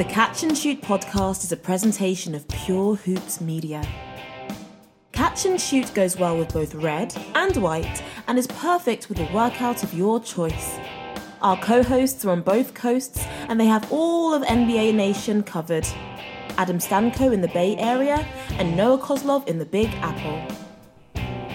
The Catch and Shoot podcast is a presentation of Pure Hoops Media. Catch and Shoot goes well with both red and white and is perfect with a workout of your choice. Our co hosts are on both coasts and they have all of NBA Nation covered. Adam Stanko in the Bay Area and Noah Coslov in the Big Apple.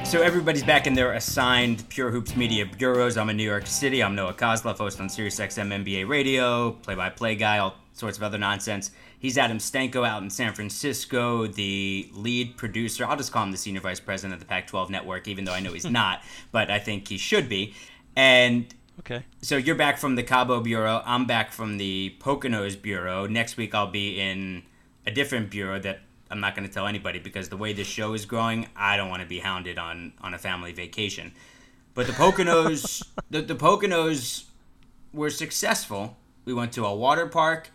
So everybody's back in their assigned Pure Hoops Media bureaus. I'm in New York City. I'm Noah Coslov, host on SiriusXM NBA Radio, play-by-play guy, sorts of other nonsense. He's Adam Stanko out in San Francisco, the lead producer. I'll just call him the senior vice president of the Pac-12 network, even though I know he's not, but I think he should be. And Okay. so you're back from the Cabo Bureau. I'm back from the Poconos Bureau. Next week I'll be in a different bureau that I'm not going to tell anybody because the way this show is growing, I don't want to be hounded on on a family vacation. But the Poconos, the, the Poconos were successful. We went to a water park.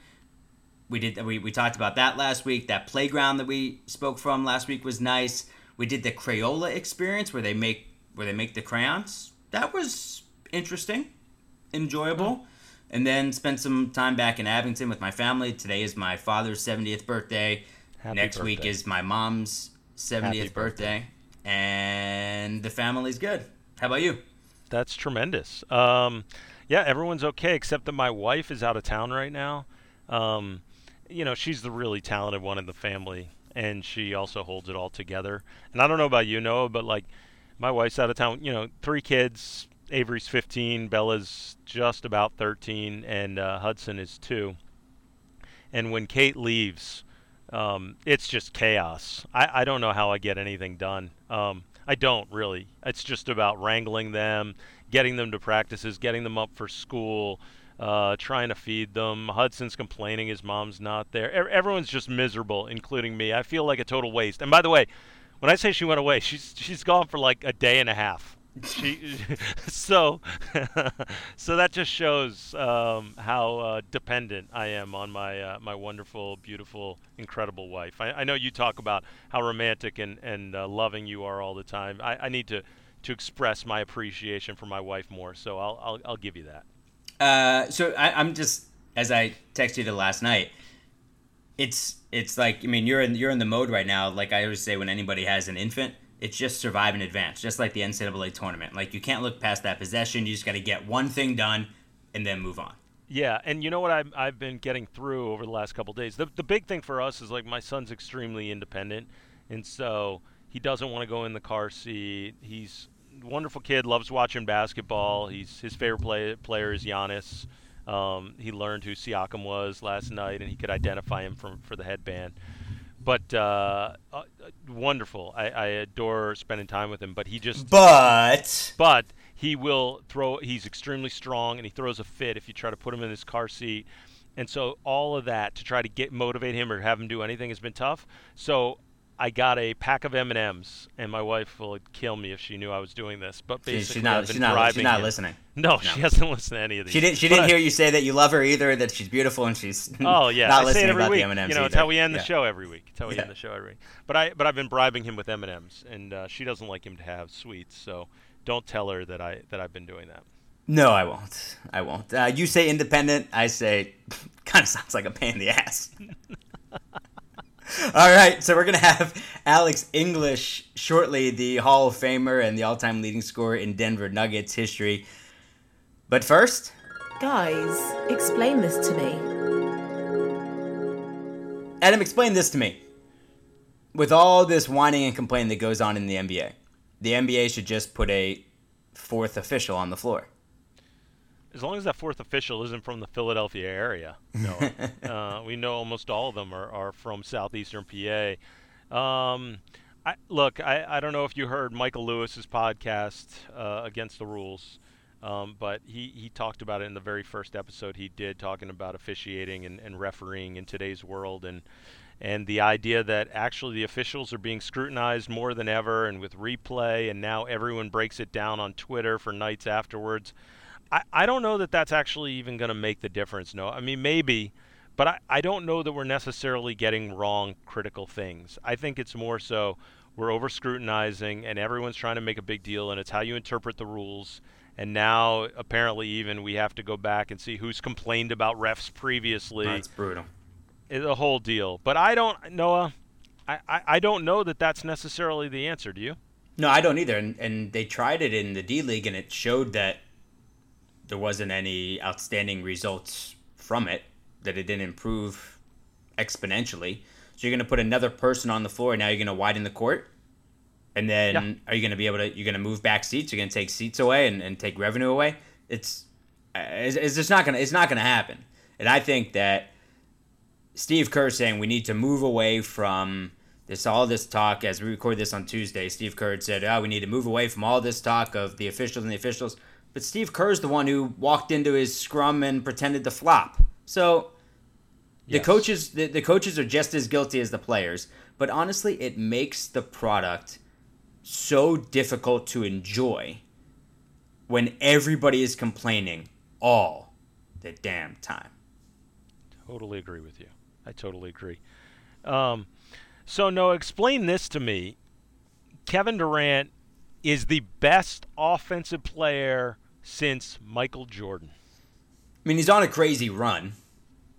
We did. We, we talked about that last week. That playground that we spoke from last week was nice. We did the Crayola experience where they make where they make the crayons. That was interesting, enjoyable. And then spent some time back in Abington with my family. Today is my father's 70th birthday. Happy Next week is my mom's 70th Happy birthday. birthday. And the family's good. How about you? That's tremendous. Um, yeah, everyone's okay except that my wife is out of town right now. Um, you know, she's the really talented one in the family, and she also holds it all together. And I don't know about you, Noah, but like my wife's out of town. You know, three kids. Avery's 15, Bella's just about 13, and uh, Hudson is two. And when Kate leaves, um, it's just chaos. I, I don't know how I get anything done. Um, I don't really. It's just about wrangling them, getting them to practices, getting them up for school, uh, trying to feed them. Hudson's complaining his mom's not there. E- everyone's just miserable, including me. I feel like a total waste. And by the way, when I say she went away, she's she's gone for like a day and a half. She, so, so that just shows um, how uh, dependent I am on my uh, my wonderful, beautiful, incredible wife. I, I know you talk about how romantic and and uh, loving you are all the time. I, I need to to express my appreciation for my wife more. So I'll I'll, I'll give you that. Uh, so I, I'm just as I texted you last night. It's it's like I mean you're in you're in the mode right now. Like I always say when anybody has an infant, it's just survive and advance, just like the NCAA tournament. Like you can't look past that possession. You just got to get one thing done and then move on. Yeah, and you know what I've, I've been getting through over the last couple days? The, the big thing for us is like my son's extremely independent, and so he doesn't want to go in the car seat. He's wonderful kid, loves watching basketball. He's his favorite play, player is Giannis. Um, he learned who Siakam was last night, and he could identify him from for the headband. But uh, uh, wonderful. I, I adore spending time with him. But he just But but he will throw he's extremely strong and he throws a fit if you try to put him in his car seat and so all of that to try to get motivate him or have him do anything has been tough so i got a pack of m&ms and my wife will kill me if she knew i was doing this but basically she's not I've been she's not she's not listening. no, she hasn't listened to any of these She didn't she didn't hear you say that you love her either. That she's beautiful and she's Oh yeah, not I say listening it every about week. the M&Ms you know, it's how we end the Yeah. show every week. It's how we Yeah. end the show every week. But I but I've been bribing him with M and M's, and uh, she doesn't like him to have sweets. So don't tell her that I that I've been doing that. No, I won't. I won't. Uh, you say independent. I say kind of sounds like a pain in the ass. All right, so we're gonna have Alex English shortly, the Hall of Famer and the all-time leading scorer in Denver Nuggets history. But first, Guys, explain this to me. Adam, explain this to me. With all this whining and complaining that goes on in the NBA, the NBA should just put a fourth official on the floor. As long as that fourth official isn't from the Philadelphia area, no. uh, we know almost all of them are, are from southeastern PA. Um, I, look, I, I don't know if you heard Michael Lewis's podcast, uh, Against the Rules. Um, but he, he talked about it in the very first episode he did, talking about officiating and, and refereeing in today's world, and and the idea that actually the officials are being scrutinized more than ever, and with replay, and now everyone breaks it down on Twitter for nights afterwards. I, I don't know that that's actually even going to make the difference. No, I mean maybe, but I, I don't know that we're necessarily getting wrong critical things. I think it's more so we're over scrutinizing, and everyone's trying to make a big deal, and it's how you interpret the rules and now apparently even we have to go back and see who's complained about refs previously. That's brutal. It's a whole deal. But I don't, Noah. I, I, I don't know that that's necessarily the answer. Do you? No, I don't either. And, and they tried it in the D League, and it showed that there wasn't any outstanding results from it. That it didn't improve exponentially. So you're going to put another person on the floor, and now you're going to widen the court. And then yeah. are you going to be able to? You're going to move back seats. You're going to take seats away and, and take revenue away. It's it's, it's just not going to it's not going to happen. And I think that Steve Kerr saying we need to move away from this all this talk as we record this on Tuesday. Steve Kerr said, "Oh, we need to move away from all this talk of the officials and the officials." But Steve Kerr's the one who walked into his scrum and pretended to flop. So the yes. coaches the, the coaches are just as guilty as the players. But honestly, it makes the product so difficult to enjoy when everybody is complaining all the damn time. Totally agree with you. I totally agree. Um, so, no, explain this to me. Kevin Durant is the best offensive player since Michael Jordan. I mean, he's on a crazy run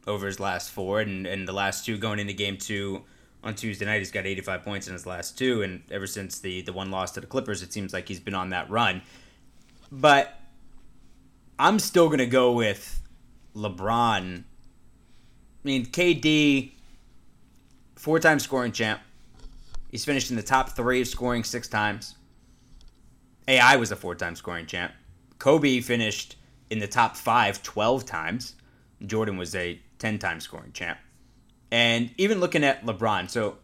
over his last four, and, and the last two going into game two on Tuesday night. He's got 85 points in his last two, and ever since the the one loss to the Clippers, it seems like he's been on that run. But I'm still gonna go with LeBron. I mean, KD, four-time scoring champ. He's finished in the top three of scoring six times. AI was a four-time scoring champ. Kobe finished in the top five 12 times. Jordan was a 10-time scoring champ. And even looking at LeBron, so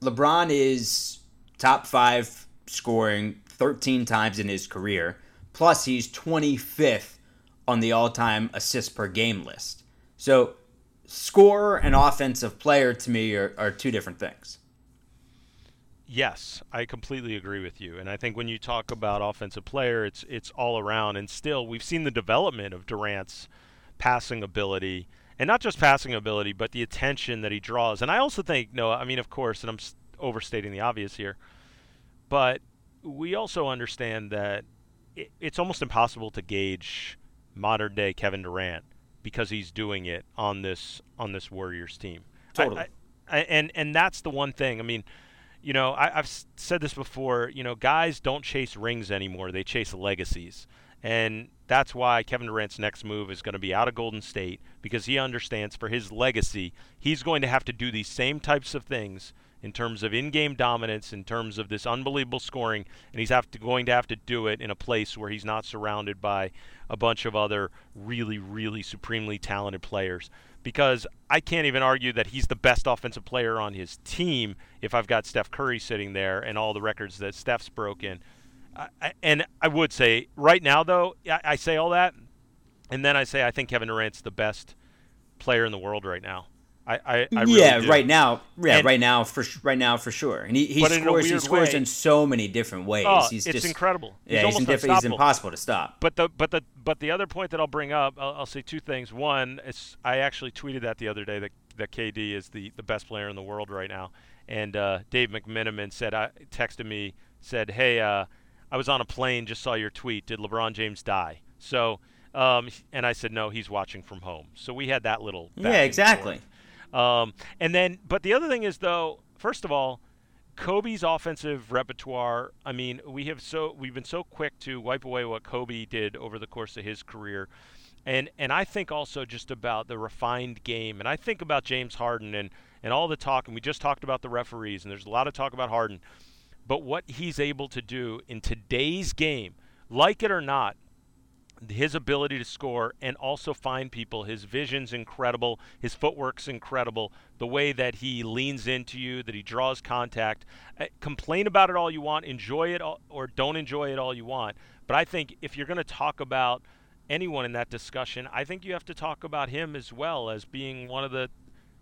LeBron is top five scoring 13 times in his career. Plus, he's 25th on the all time assists per game list. So, scorer and offensive player to me are, are two different things. Yes, I completely agree with you. And I think when you talk about offensive player, it's it's all around. And still, we've seen the development of Durant's passing ability and not just passing ability, but the attention that he draws. And I also think, no, I mean, of course, and I'm overstating the obvious here, but we also understand that it, it's almost impossible to gauge modern day Kevin Durant because he's doing it on this on this Warriors team. Totally. I, I, and and that's the one thing. I mean, you know, I, have said this before. You know, guys don't chase rings anymore; they chase legacies. And that's why Kevin Durant's next move is going to be out of Golden State because he understands for his legacy, he's going to have to do these same types of things in terms of in-game dominance, in terms of this unbelievable scoring, and he's to, going to have to do it in a place where he's not surrounded by a bunch of other really, really supremely talented players. Because I can't even argue that he's the best offensive player on his team if I've got Steph Curry sitting there and all the records that Steph's broken and I would say right now, though, I, I, say all that, and then I say I think Kevin Durant's the best player in the world right now. I, I, I really yeah, do. right now, yeah, and, right now for right now for sure, and he, he scores he scores way, in so many different ways. Oh, he's it's just, incredible. Yeah, he's, he's, he's, impossible to stop. But the but the but the other point that I'll bring up, I'll, I'll say two things. One, it's I actually tweeted that the other day that that KD is the the best player in the world right now, and uh, Dave McMenamin said I texted me said, hey. Uh, I was on a plane, just saw your tweet. Did LeBron James die? So, um, and I said, no, he's watching from home. So we had that little. Yeah, exactly. Um, and then, but the other thing is, though, first of all, Kobe's offensive repertoire. I mean, we have so we've been so quick to wipe away what Kobe did over the course of his career, and and I think also just about the refined game, and I think about James Harden and and all the talk, and we just talked about the referees, and there's a lot of talk about Harden. But what he's able to do in today's game, like it or not, his ability to score and also find people, his vision's incredible, his footwork's incredible, the way that he leans into you, that he draws contact. Uh, complain about it all you want, enjoy it all, or don't enjoy it all you want. But I think if you're going to talk about anyone in that discussion, I think you have to talk about him as well as being one of the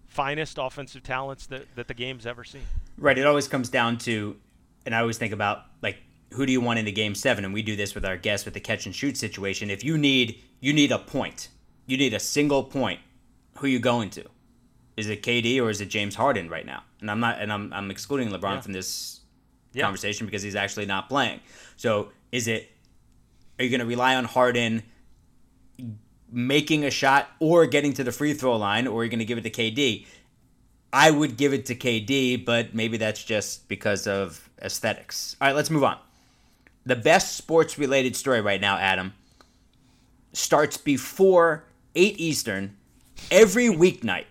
finest offensive talents that, that the game's ever seen. Right. It always comes down to, and I always think about like who do you want in the game seven, and we do this with our guests with the catch and shoot situation. If you need you need a point, you need a single point. Who you going to? Is it KD or is it James Harden right now? And I'm not, and I'm I'm excluding LeBron yeah. from this yeah. conversation because he's actually not playing. So is it? Are you going to rely on Harden? making a shot or getting to the free throw line, or are you going to give it to KD? I would give it to KD, but maybe that's just because of aesthetics. All right, let's move on. The best sports related story right now, Adam, starts before 8 Eastern every weeknight.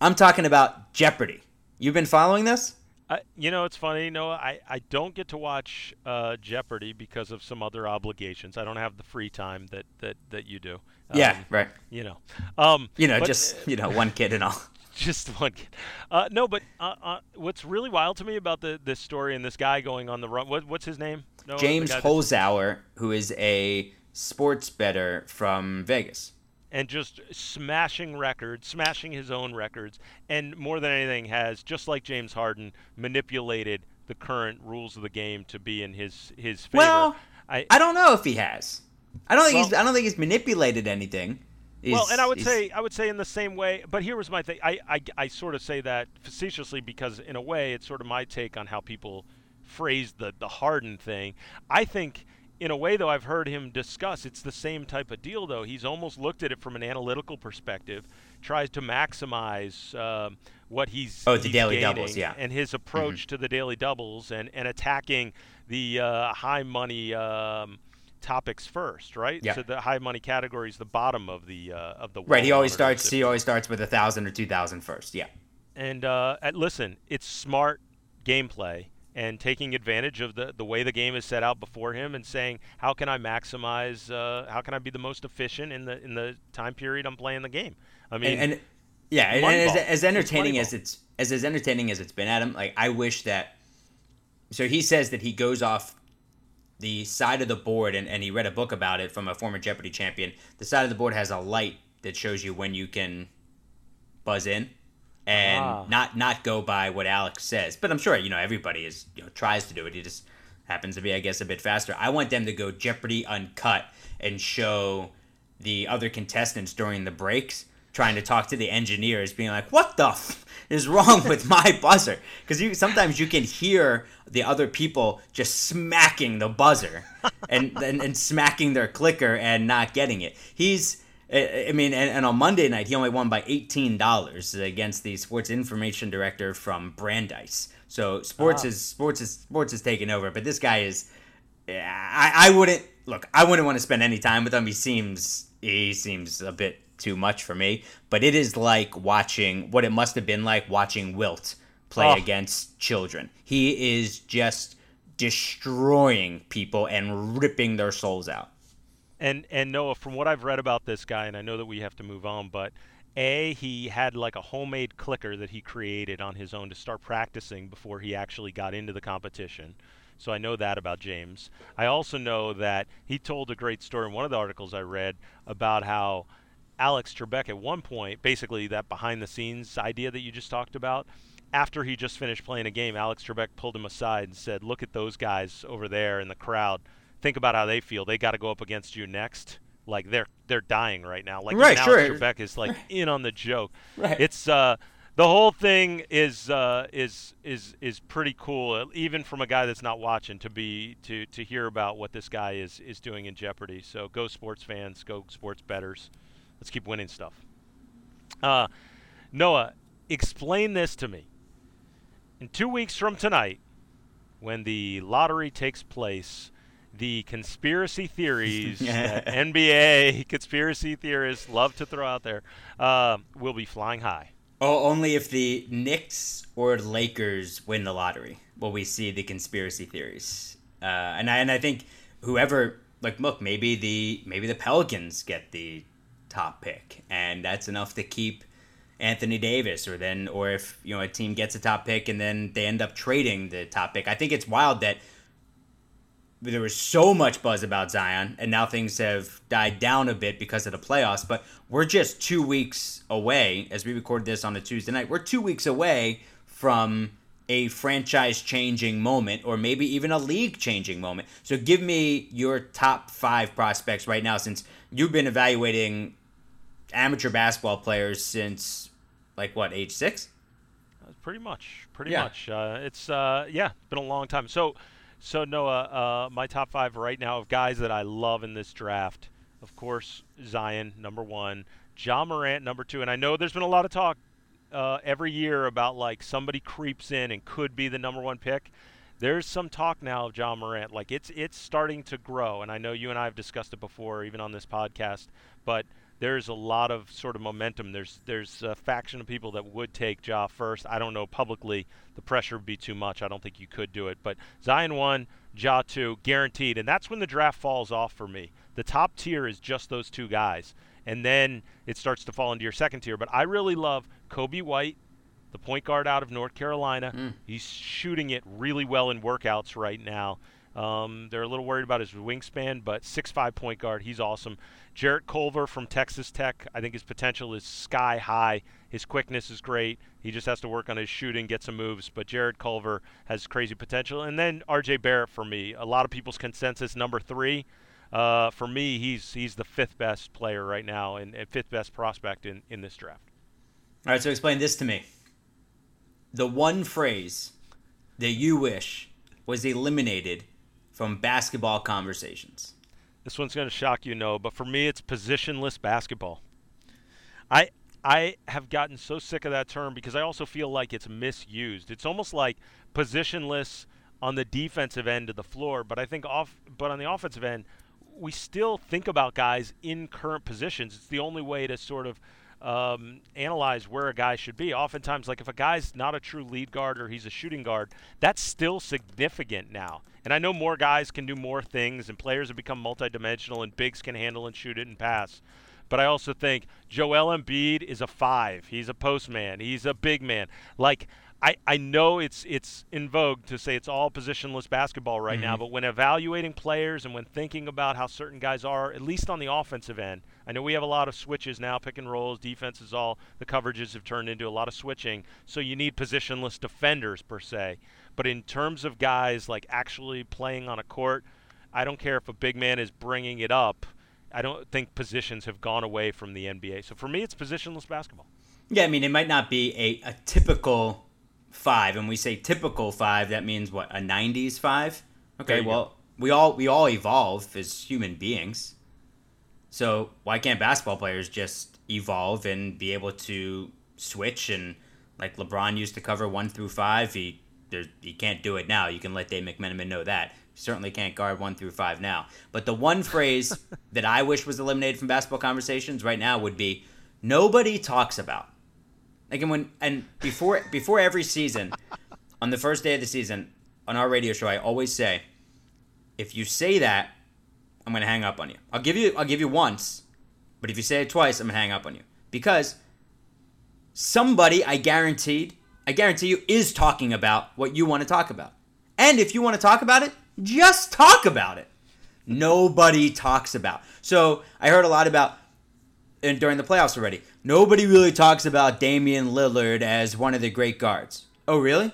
I'm talking about Jeopardy. You've been following this? Uh, you know, it's funny. No, I, I don't get to watch uh, Jeopardy because of some other obligations. I don't have the free time that, that, that you do. Um, yeah, right. You know, um, you know, just you know, one kid and all. Just one kid. Uh, no, but uh, uh, what's really wild to me about the this story and this guy going on the run. What, what's his name? No, James Holzhauer, who is a sports better from Vegas and just smashing records, smashing his own records, and more than anything has, just like James Harden, manipulated the current rules of the game to be in his his favor. Well, I I don't know if he has. I don't think well, he's I don't think he's manipulated anything. He's, well, and I would say I would say in the same way, but here was my thing. I, I I sort of say that facetiously because in a way it's sort of my take on how people phrase the the Harden thing. I think in a way, though, I've heard him discuss it's the same type of deal, though. He's almost looked at it from an analytical perspective, tries to maximize uh, what he's oh the daily doubles, yeah, and his approach mm-hmm. to the daily doubles and and attacking the uh, high money. Um, topics first, right? Yeah. So the high money category is the bottom of the uh, of the right. He always starts. He always starts with a thousand or two thousand first. Yeah. And uh, at, listen, it's smart gameplay and taking advantage of the, the way the game is set out before him and saying how can I maximize uh, how can I be the most efficient in the in the time period I'm playing the game. I mean, and, and yeah, and, and as, as, entertaining it's as it's as as entertaining as it's been, Adam. Like I wish that. So he says that he goes off the side of the board, and, and he read a book about it from a former Jeopardy champion. The side of the board has a light that shows you when you can buzz in and ah. not not go by what Alex says. But I'm sure you know everybody is you know tries to do it. He just happens to be, I guess, a bit faster. I want them to go Jeopardy uncut and show the other contestants during the breaks trying to talk to the engineers, being like, "What the f- is wrong with my buzzer?" Because you sometimes you can hear the other people just smacking the buzzer and, and and smacking their clicker and not getting it. He's I mean, and, and, on Monday night, he only won by $18 against the sports information director from Brandeis. So sports oh. is sports is sports is taking over. But this guy is, I, I wouldn't look. I wouldn't want to spend any time with him. He seems he seems a bit too much for me. But it is like watching what it must have been like watching Wilt play oh. against children. He is just destroying people and ripping their souls out. And and Noah, from what I've read about this guy, and I know that we have to move on, but a he had like a homemade clicker that he created on his own to start practicing before he actually got into the competition. So I know that about James. I also know that he told a great story in one of the articles I read about how Alex Trebek at one point, basically that behind the scenes idea that you just talked about, after he just finished playing a game, Alex Trebek pulled him aside and said, "Look at those guys over there in the crowd think about how they feel. They got to go up against you next. Like they're they're dying right now. Like right, Alex sure. Trebek is like in on the joke. Right. It's uh the whole thing is uh, is is is pretty cool, even from a guy that's not watching to be to to hear about what this guy is is doing in Jeopardy. So go sports fans, go sports betters. Let's keep winning stuff. Uh, Noah, explain this to me. In two weeks from tonight, when the lottery takes place, the conspiracy theories that NBA conspiracy theorists love to throw out there uh, will be flying high. Oh, only if the Knicks or Lakers win the lottery will we see the conspiracy theories. Uh, and I and I think whoever like look maybe the maybe the Pelicans get the top pick and that's enough to keep Anthony Davis or then or if you know a team gets a top pick and then they end up trading the top pick. I think it's wild that there was so much buzz about Zion, and now things have died down a bit because of the playoffs. But we're just two weeks away, as we record this on a Tuesday night. We're two weeks away from a franchise changing moment, or maybe even a league changing moment. So, give me your top five prospects right now, since you've been evaluating amateur basketball players since like what age six? Pretty much, pretty Yeah. much. Uh, it's uh, yeah, it's been a long time. So, so Noah, uh, my top five right now of guys that I love in this draft. Of course, Zion number one, John Morant number two, and I know there's been a lot of talk uh, every year about like somebody creeps in and could be the number one pick. There's some talk now of John Morant, like it's it's starting to grow, and I know you and I have discussed it before, even on this podcast, but there's a lot of sort of momentum. There's there's a faction of people that would take Ja first. I don't know publicly. The pressure would be too much. I don't think you could do it. But Zion one, Ja two, guaranteed. And that's when the draft falls off for me. The top tier is just those two guys, and then it starts to fall into your second tier. But I really love Coby White, the point guard out of North Carolina. Mm. He's shooting it really well in workouts right now. Um, they're a little worried about his wingspan, but six-five point guard, he's awesome. Jarrett Culver from Texas Tech, I think his potential is sky high. His quickness is great. He just has to work on his shooting, get some moves. But Jarrett Culver has crazy potential. And then RJ Barrett for me, a lot of people's consensus number three. Uh, for me, he's he's the fifth best player right now and, and fifth best prospect in, in this draft. All right, so explain this to me. The one phrase that you wish was eliminated from basketball conversations. This one's going to shock you, no, but for me, it's positionless basketball. I I have gotten so sick of that term because I also feel like it's misused. It's almost like positionless on the defensive end of the floor, but I think off, but on the offensive end, we still think about guys in current positions. It's the only way to sort of um, analyze where a guy should be. Oftentimes, like if a guy's not a true lead guard or he's a shooting guard, that's still significant now. And I know more guys can do more things, and players have become multidimensional, and bigs can handle and shoot it and pass. But I also think Joel Embiid is a five. He's a postman. He's a big man. Like I, I know it's it's in vogue to say it's all positionless basketball right now, mm-hmm. but when evaluating players and when thinking about how certain guys are, at least on the offensive end, I know we have a lot of switches now, pick and rolls, defense is all the coverages have turned into a lot of switching. So you need positionless defenders per se. But in terms of guys like actually playing on a court, I don't care if a big man is bringing it up. I don't think positions have gone away from the NBA. So for me, it's positionless basketball. Yeah, I mean, it might not be a, a typical five, and we say typical five, that means what a '90s five. Okay, well, we all we all evolve as human beings. So why can't basketball players just evolve and be able to switch and like LeBron used to cover one through five, he there, he can't do it now. You can let Dave McMenamin know that. Certainly can't guard one through five now. But the one phrase that I wish was eliminated from basketball conversations right now would be nobody talks about. Like and when and before before every season, on the first day of the season, on our radio show, I always say, if you say that, I'm gonna hang up on you. I'll give you I'll give you once, but if you say it twice, I'm gonna hang up on you because somebody I guaranteed I guarantee you is talking about what you want to talk about. And if you want to talk about it, just talk about it. Nobody talks about. So I heard a lot about and during the playoffs already. Nobody really talks about Damian Lillard as one of the great guards. Oh, really?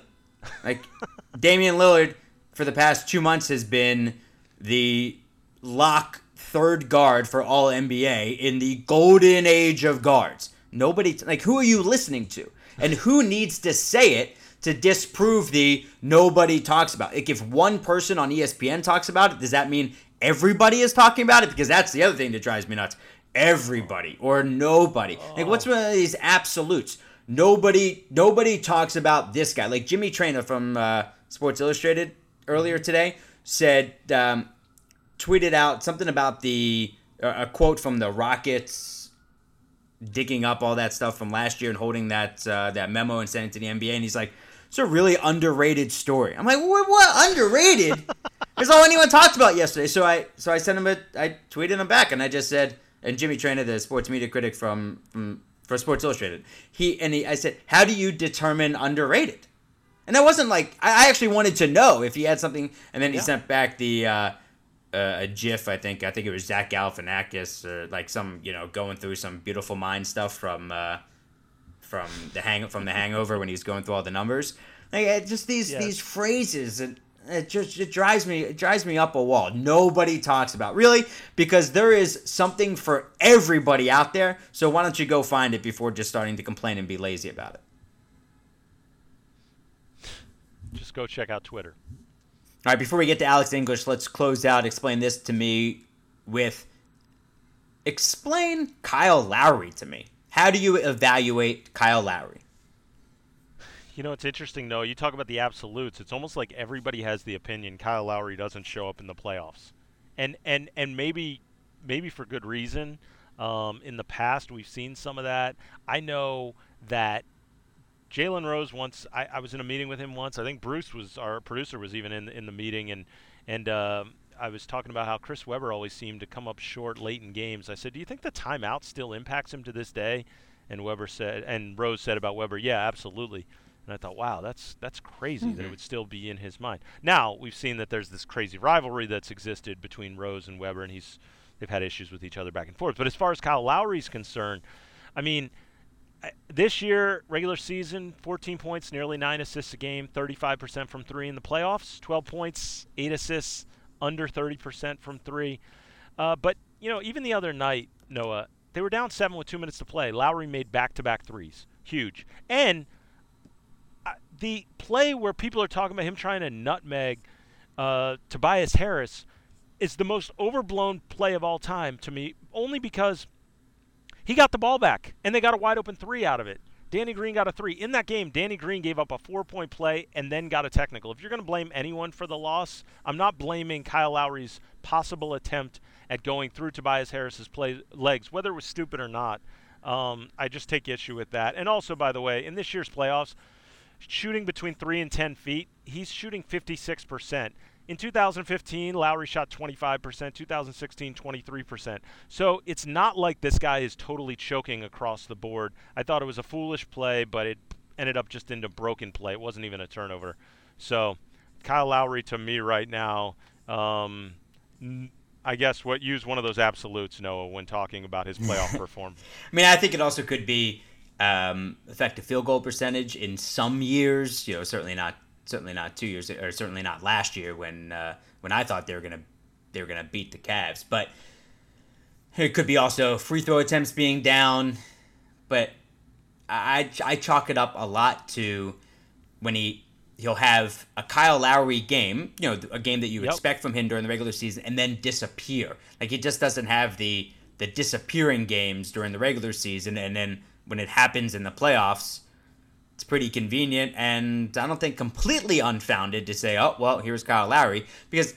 Like Damian Lillard for the past 2 months has been the lock third guard for all NBA in the golden age of guards. Nobody like who are you listening to? And who needs to say it to disprove the nobody talks about? Like if one person on ESPN talks about it, does that mean everybody is talking about it? Because that's the other thing that drives me nuts. Everybody or nobody. Like what's one of these absolutes? Nobody nobody talks about this guy. Like Jimmy Traina from uh, Sports Illustrated earlier today said um, tweeted out something about the uh, a quote from the Rockets digging up all that stuff from last year and holding that uh, that memo and sending it to the NBA, and he's like, "It's a really underrated story." I'm like, "What? what underrated?" That's all anyone talked about yesterday. So I so I sent him a I tweeted him back, and I just said, and Jimmy Traina, the sports media critic from from for Sports Illustrated, he and he I said, "How do you determine underrated?" And I wasn't like I actually wanted to know if he had something, and then he Yeah. sent back the uh, uh, a GIF. I think I think it was Zach Galifianakis, uh, like some you know going through some beautiful mind stuff from uh, from the hang from the Hangover when he's going through all the numbers. Like just these Yes. these phrases and. It just it drives me it drives me up a wall. Nobody talks about really because there is something for everybody out there. So why don't you go find it before just starting to complain and be lazy about it? Just go check out Twitter. All right, before we get to Alex English, let's close out. Explain this to me with explain Kyle Lowry to me. How do you evaluate Kyle Lowry? You know, it's interesting, though. You talk about the absolutes. It's almost like everybody has the opinion Kyle Lowry doesn't show up in the playoffs, and and and maybe maybe for good reason. Um, in the past, we've seen some of that. I know that Jalen Rose once. I, I was in a meeting with him once. I think Bruce was our producer was even in in the meeting, and and um I was talking about how Chris Webber always seemed to come up short late in games. I said, "Do you think the timeout still impacts him to this day?" And Webber said, and Rose said about Webber, "Yeah, absolutely." And I thought, wow, that's that's crazy that it would still be in his mind. Now we've seen that there's this crazy rivalry that's existed between Rose and Webber, and he's they've had issues with each other back and forth. But as far as Kyle Lowry's concerned, I mean, this year regular season, 14 points, nearly nine assists a game, 35% from three in the playoffs, 12 points, eight assists, under 30% from three. Uh, but you know, even the other night, Noah, they were down seven with two minutes to play. Lowry made back-to-back threes, huge, and uh, the play where people are talking about him trying to nutmeg uh, Tobias Harris is the most overblown play of all time to me, only because he got the ball back and they got a wide open three out of it. Danny Green got a three. In that game, Danny Green gave up a four point play and then got a technical. If you're going to blame anyone for the loss, I'm not blaming Kyle Lowry's possible attempt at going through Tobias Harris's play legs, whether it was stupid or not. Um, I just take issue with that. And also, by the way, in this year's playoffs, shooting between 3 and 10 feet, he's shooting 56%. In 2015, Lowry shot 25%, 2016, 23%. So it's not like this guy is totally choking across the board. I thought it was a foolish play, but it ended up just into broken play. It wasn't even a turnover. So Kyle Lowry to me right now, um, n- I guess what use one of those absolutes, Noah, when talking about his playoff performance. I mean, I think it also could be um, effective field goal percentage in some years. You know, certainly not certainly not two years or certainly not last year when uh, when I thought they were gonna they were gonna beat the Cavs. But it could be also free throw attempts being down. But I I chalk it up a lot to when he he'll have a Kyle Lowry game, you know, a game that you Yep. expect from him during the regular season, and then disappear. Like he just doesn't have the the disappearing games during the regular season, and then when it happens in the playoffs, it's pretty convenient, and I don't think completely unfounded to say, oh well, here's Kyle Lowry, because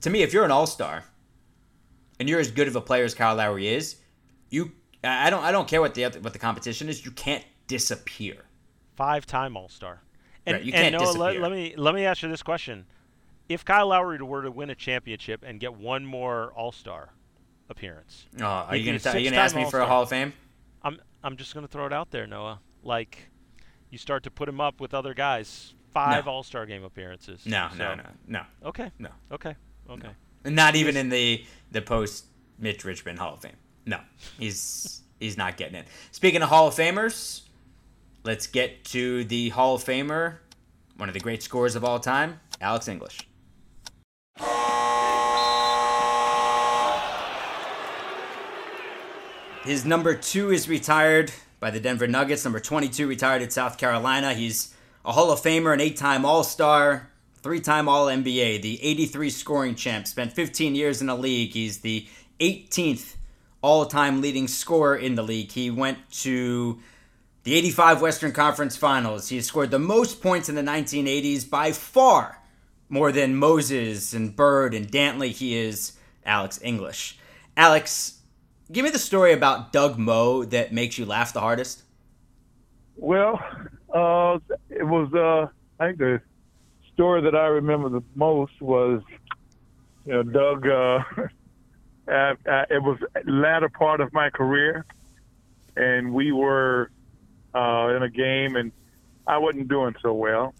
to me, if you're an All Star, and you're as good of a player as Kyle Lowry is, you I don't I don't care what the what the competition is, you can't disappear. five-time All-Star. And, Right, you and can't Noah, let, disappear. let me let me ask you this question: If Kyle Lowry were to win a championship and get one more All-Star appearance, Oh, are you gonna a are you gonna ask me for a Hall of Fame? I'm I'm just going to throw it out there, Noah. Like, you start to put him up with other guys. Five No. All-Star game appearances. No, So- no, no, no, Okay. no. Okay. Okay. Not even in the the post Mitch Richmond Hall of Fame. No, he's he's not getting in. Speaking of Hall of Famers, let's get to the Hall of Famer, one of the great scorers of all time, Alex English. His number two is retired by the Denver Nuggets. Number 22 retired at South Carolina. He's a Hall of Famer, an eight time All Star, three time All NBA, the 83 scoring champ. Spent 15 years in the league. He's the 18th all time leading scorer in the league. He went to the 85 Western Conference Finals. He scored the most points in the 1980s by far. More than Moses and Bird and Dantley, he is Alex English. Alex, give me the story about Doug Moe that makes you laugh the hardest. Well, uh, it was. Uh, I think the story that I remember the most was, you know, Doug. Uh, uh, uh, it was latter part of my career, and we were uh, in a game, and I wasn't doing so well,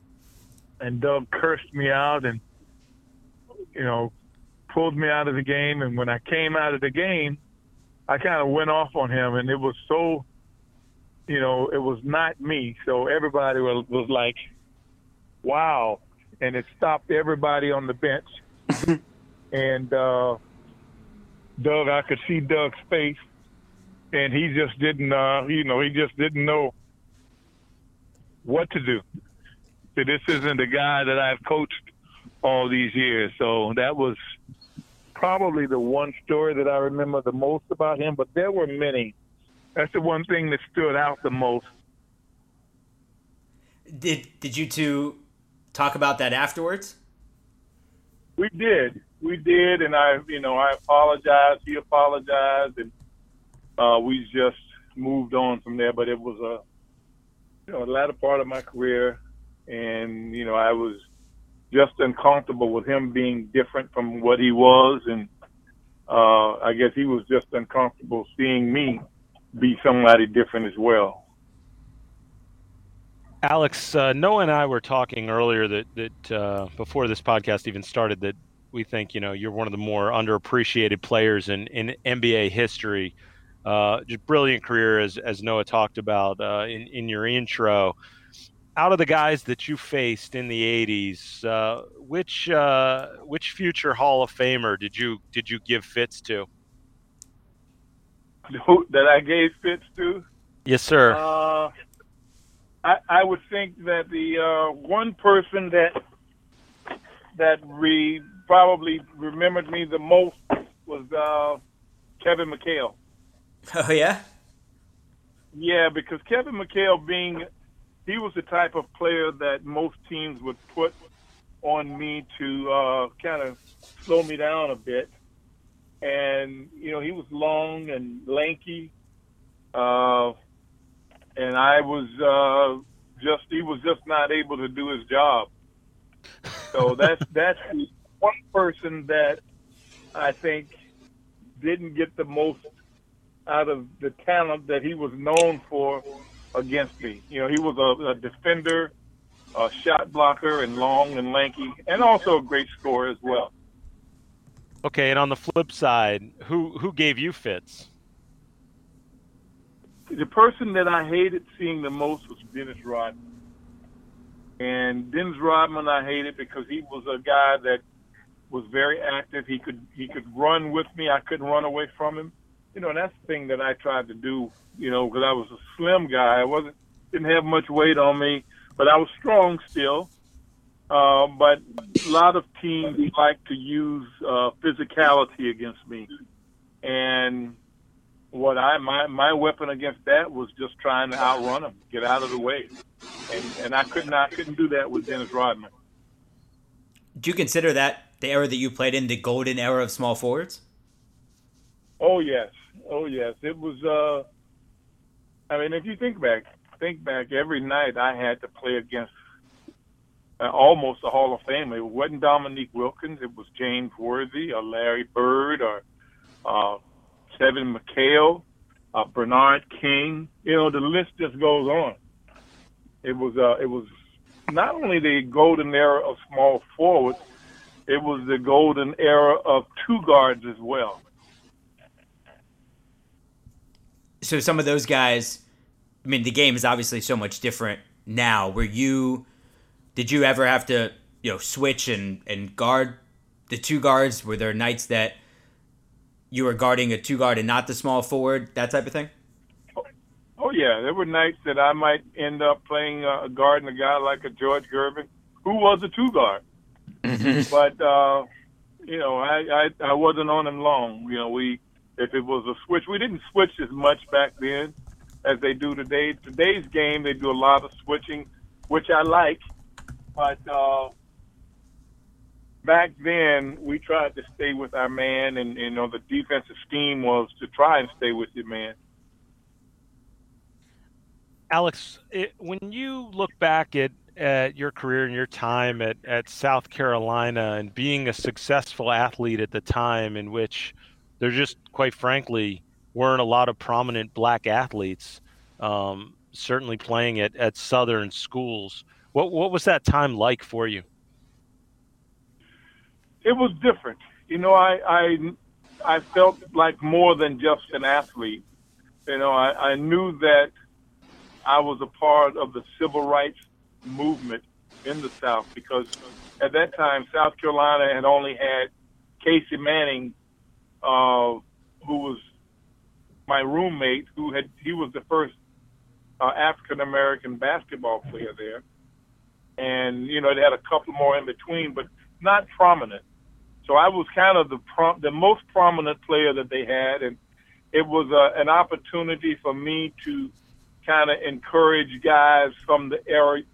and Doug cursed me out and you know pulled me out of the game. And when I came out of the game, I kind of went off on him, and it was so you know it was not me. So everybody was was like, "Wow." And it stopped everybody on the bench. and uh, Doug, I could see Doug's face, and he just didn't, uh, you know, he just didn't know what to do. So this isn't the guy that I've coached all these years. So that was probably the one story that I remember the most about him. But there were many. That's the one thing that stood out the most. Did Did you two talk about that afterwards? We did, we did, and I, you know, I apologized. He apologized, and uh, we just moved on from there. But it was a, you know, a latter part of my career, and you know, I was just uncomfortable with him being different from what he was, and uh, I guess he was just uncomfortable seeing me be somebody different as well. Alex, uh, Noah and I were talking earlier that that uh, before this podcast even started that we think you know you're one of the more underappreciated players in, in NBA history. Uh, just brilliant career as as Noah talked about uh, in in your intro. Out of the guys that you faced in the '80s, uh, which uh, which future Hall of Famer did you did you give fits to? That I gave fits to? Yes, sir. I, I would think that the uh, one person that that re, probably remembered me the most was uh, Kevin McHale. Oh yeah. Yeah, because Kevin McHale being he was the type of player that most teams would put on me to uh, kind of slow me down a bit. And you know, he was long and lanky. Uh, and I was uh, just he was just not able to do his job. So that's that's the one person that I think didn't get the most out of the talent that he was known for against me. You know, he was a, a defender, a shot blocker, and long and lanky, and also a great scorer as well. Okay, and on the flip side, who who gave you fits? the person that I hated seeing the most was Dennis Rodman. And Dennis Rodman I hated because he was a guy that was very active. He could he could run with me. I couldn't run away from him. You know, that's the thing that I tried to do. You know, because I was a slim guy. I wasn't didn't have much weight on me, but I was strong still. Uh, but a lot of teams like to use uh, physicality against me, and what I my my weapon against that was just trying to outrun him, get out of the way, and and I couldn't I couldn't do that with Dennis Rodman. Do you consider that the era that you played in the golden era of small forwards? Oh yes, oh yes, it was. uh I mean, if you think back, think back, every night I had to play against uh, almost a Hall of Fame. It wasn't Dominique Wilkins. It was James Worthy or Larry Bird or uh, Kevin McHale, uh, Bernard King. You know, the list just goes on. It was uh, it was not only the golden era of small forwards, it was the golden era of two guards as well. So some of those guys, I mean, the game is obviously so much different now. Were you, did you ever have to, you know, switch and and guard the two guards? Were there nights that you were guarding a two guard and not the small forward, that type of thing? Oh yeah, there were nights that I might end up playing a guard and a guy like a George Gervin, who was a two guard. but uh, you know, I, I I wasn't on him long. You know, we if it was a switch, we didn't switch as much back then as they do today. Today's game, they do a lot of switching, which I like. But uh, back then, we tried to stay with our man, and you know, the defensive scheme was to try and stay with your man. Alex, it, when you look back at, at your career and your time at, at South Carolina and being a successful athlete at the time in which there just, quite frankly, weren't a lot of prominent black athletes, um, certainly playing at, at Southern schools, What what was that time like for you? It was different. You know, I I I felt like more than just an athlete. You know, I, I knew that I was a part of the civil rights movement in the South because at that time South Carolina had only had Casey Manning, uh, who was my roommate, who had he was the first uh, African American basketball player there, and you know they had a couple more in between, but not prominent. So I was kind of the prom- the most prominent player that they had, and it was uh, an opportunity for me to kind of encourage guys from the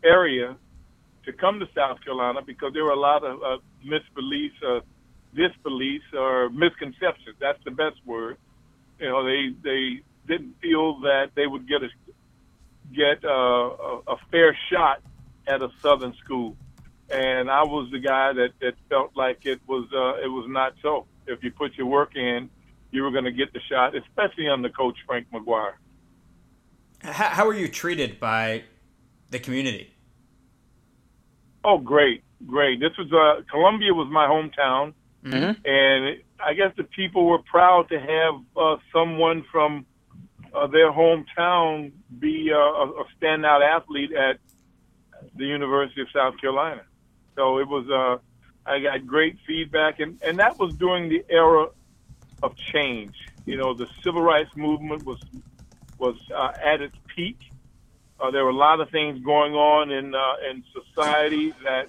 area to come to South Carolina because there were a lot of uh, misbeliefs, uh, disbeliefs, or misconceptions. That's the best word. You know, they they didn't feel that they would get a get uh, a, a fair shot at a Southern school, and I was the guy that that felt like it was uh, it was not so. If you put your work in, you were going to get the shot, especially under Coach Frank McGuire. How, how were you treated by the community? Oh, great, great. This was uh, Columbia was my hometown, mm-hmm. and I guess the people were proud to have uh, someone from uh, their hometown be uh, a, a standout athlete at the University of South Carolina. So it was. Uh, I got great feedback, and and that was during the era of change. You know, the civil rights movement was was uh, at its peak. Uh, there were a lot of things going on in uh, in society that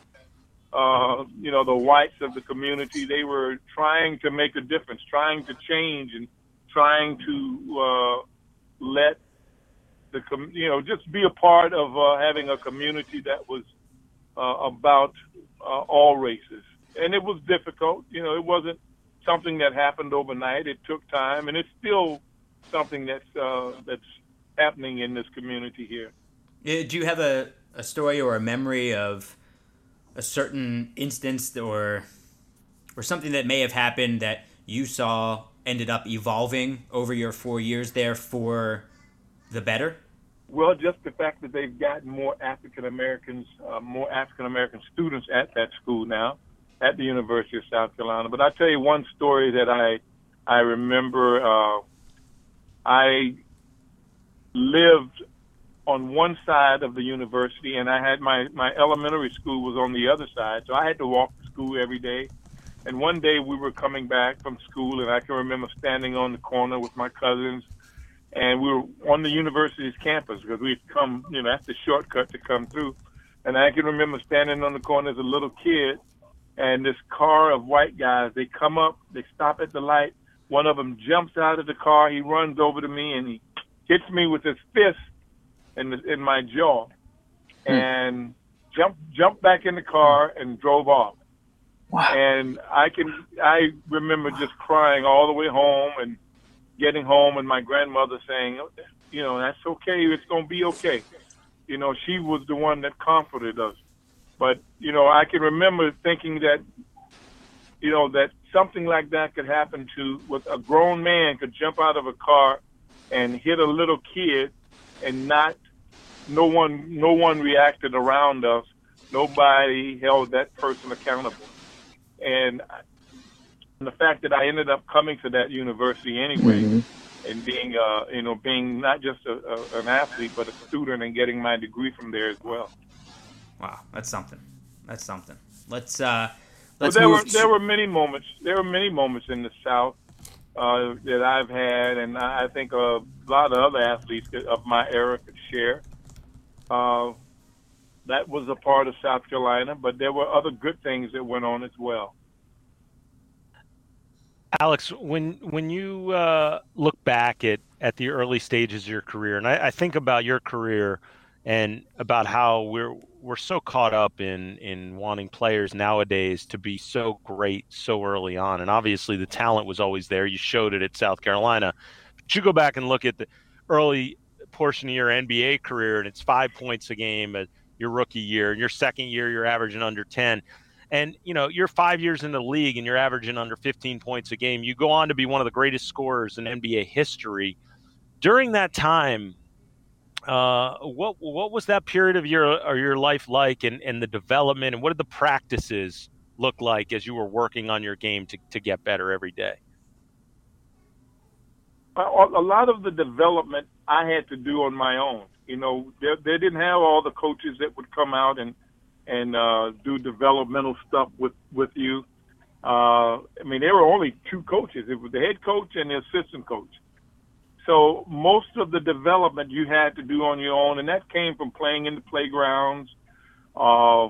uh, you know the whites of the community they were trying to make a difference, trying to change, and trying to uh, let the com- you know just be a part of uh, having a community that was uh, about uh, all races. And it was difficult. You know, it wasn't something that happened overnight. It took time, and it's still something that's uh, that's happening in this community here. Do you have a, a story or a memory of a certain instance or or something that may have happened that you saw ended up evolving over your four years there for the better? Well, just the fact that they've gotten more African Americans, uh, more African American students at that school now, at the University of South Carolina. But I'll tell you one story that I I remember. Uh, I lived on one side of the university, and I had my my elementary school was on the other side, so I had to walk to school every day. And one day we were coming back from school, and I can remember standing on the corner with my cousins, and we were on the university's campus because we'd come, you know, that's the shortcut to come through. And I can remember standing on the corner as a little kid, and this car of white guys, they come up, they stop at the light. One of them jumps out of the car, he runs over to me, and he hits me with his fist in the, in my jaw, hmm. and jumped jumped back in the car and drove off. Wow. And I can I remember just crying all the way home and getting home and my grandmother saying, you know, that's okay, it's going to be okay. You know, she was the one that comforted us. But, you know, I can remember thinking that you know, that something like that could happen to with a grown man could jump out of a car and hit a little kid and not no one no one reacted around us. Nobody held that person accountable. And the fact that I ended up coming to that university anyway mm-hmm. and being, uh, you know, being not just a, a, an athlete but a student and getting my degree from there as well. Wow, that's something. That's something. Let's. Uh, let's well, there were to... there were many moments. There were many moments in the South uh, that I've had, and I think a lot of other athletes of my era could share. Uh, that was a part of South Carolina, but there were other good things that went on as well. Alex, when when you uh, look back at, at the early stages of your career, and I, I, think about your career and about how we're we're so caught up in in wanting players nowadays to be so great so early on, and obviously the talent was always there. You showed it at South Carolina, but you go back and look at the early portion of your NBA career, and it's five points a game your rookie year, and your second year you're averaging under ten and you know, you're five years in the league and you're averaging under 15 points a game. You go on to be one of the greatest scorers in NBA history. During that time, Uh, what what was that period of your or your life like, and, and the development, and what did the practices look like as you were working on your game to, to get better every day? A lot of the development I had to do on my own. You know, they, they didn't have all the coaches that would come out and and uh, do developmental stuff with with you. Uh, I mean, there were only two coaches. It was the head coach and the assistant coach. So most of the development you had to do on your own, and that came from playing in the playgrounds, uh,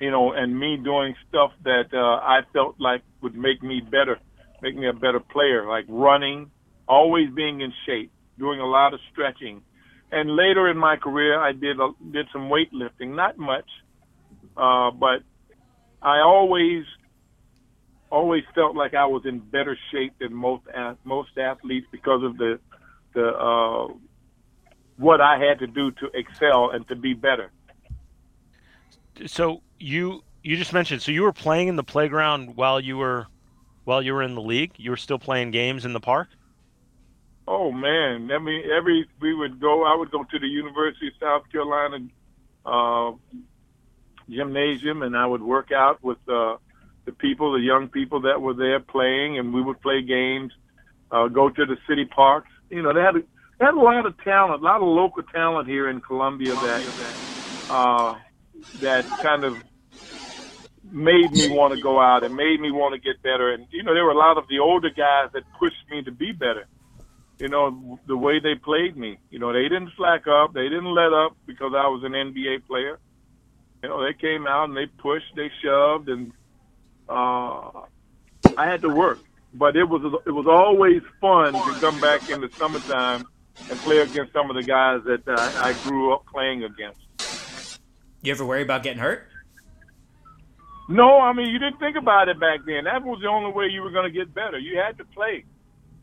you know, and me doing stuff that uh, I felt like would make me better, make me a better player, like running, always being in shape, doing a lot of stretching. And later in my career, I did a, did some weightlifting, not much, uh, but I always always felt like I was in better shape than most most athletes because of the the uh, what I had to do to excel and to be better. So you you just mentioned so you were playing in the playground while you were while you were in the league. You were still playing games in the park. Oh man, I mean, every we would go. I would go to the University of South Carolina uh, gymnasium, and I would work out with uh, the people, the young people that were there playing, and we would play games. Uh, go to the city parks. You know, they had a, they had a lot of talent, a lot of local talent here in Columbia that uh, that kind of made me want to go out and made me want to get better. And you know, there were a lot of the older guys that pushed me to be better. You know, the way they played me. You know, they didn't slack up, they didn't let up because I was an NBA player. You know, they came out and they pushed, they shoved, and uh, I had to work. But it was it was always fun to come back in the summertime and play against some of the guys that uh, I grew up playing against. You ever worry about getting hurt? No, I mean you didn't think about it back then. That was the only way you were going to get better. You had to play.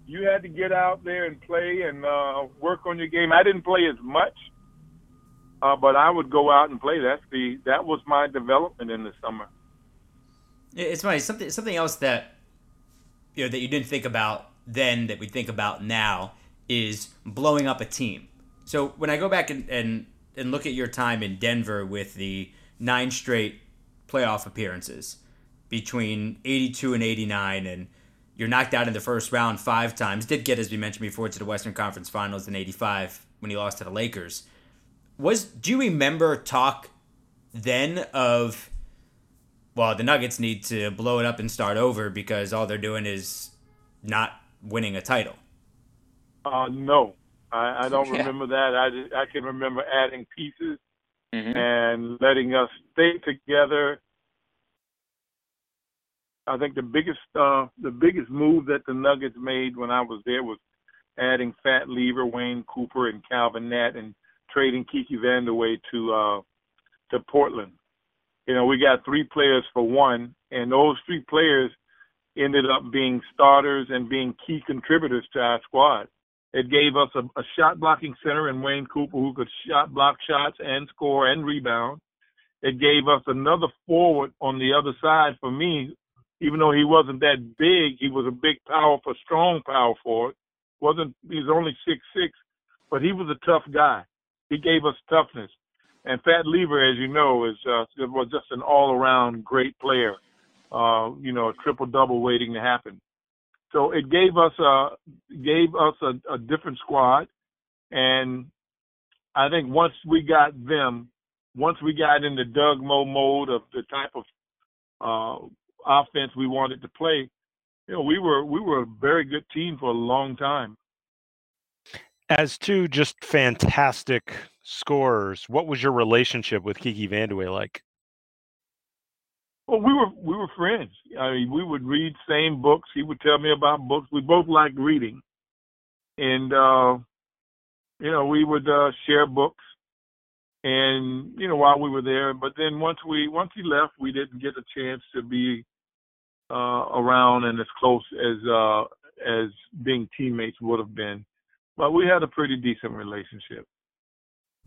You had to get out there and play and uh, work on your game. I didn't play as much, uh, but I would go out and play. That's the that was my development in the summer. It's funny. Something something else that you know that you didn't think about then that we think about now is blowing up a team. So when I go back and and, and look at your time in Denver with the nine straight playoff appearances between 82 and 89 and you're knocked out in the first round five times did get as we mentioned before to the western conference finals in 85 when he lost to the lakers was do you remember talk then of well, the Nuggets need to blow it up and start over because all they're doing is not winning a title. Uh, no, I, I don't yeah. remember that. I just, I can remember adding pieces mm-hmm. and letting us stay together. I think the biggest uh, the biggest move that the Nuggets made when I was there was adding Fat Lever, Wayne Cooper, and Calvin Natt, and trading Kiki Vandeweghe to uh, to Portland you know, we got three players for one, and those three players ended up being starters and being key contributors to our squad. It gave us a, a shot blocking center in Wayne Cooper who could shot block shots and score and rebound. It gave us another forward on the other side for me, even though he wasn't that big, he was a big, powerful, strong power forward. wasn't He's only six six, but he was a tough guy. He gave us toughness. And Fat Lever, as you know, is uh, was just an all-around great player. Uh, you know, a triple double waiting to happen. So it gave us a gave us a, a different squad, and I think once we got them, once we got into Doug Moe mode of the type of uh, offense we wanted to play, you know, we were we were a very good team for a long time. As two just fantastic scorers, what was your relationship with Kiki Vandeweghe like? Well, we were we were friends. I mean, we would read same books. He would tell me about books. We both liked reading, and uh, you know, we would uh, share books. And you know, while we were there, but then once we once he left, we didn't get a chance to be around and as close as uh, as being teammates would have been. But we had a pretty decent relationship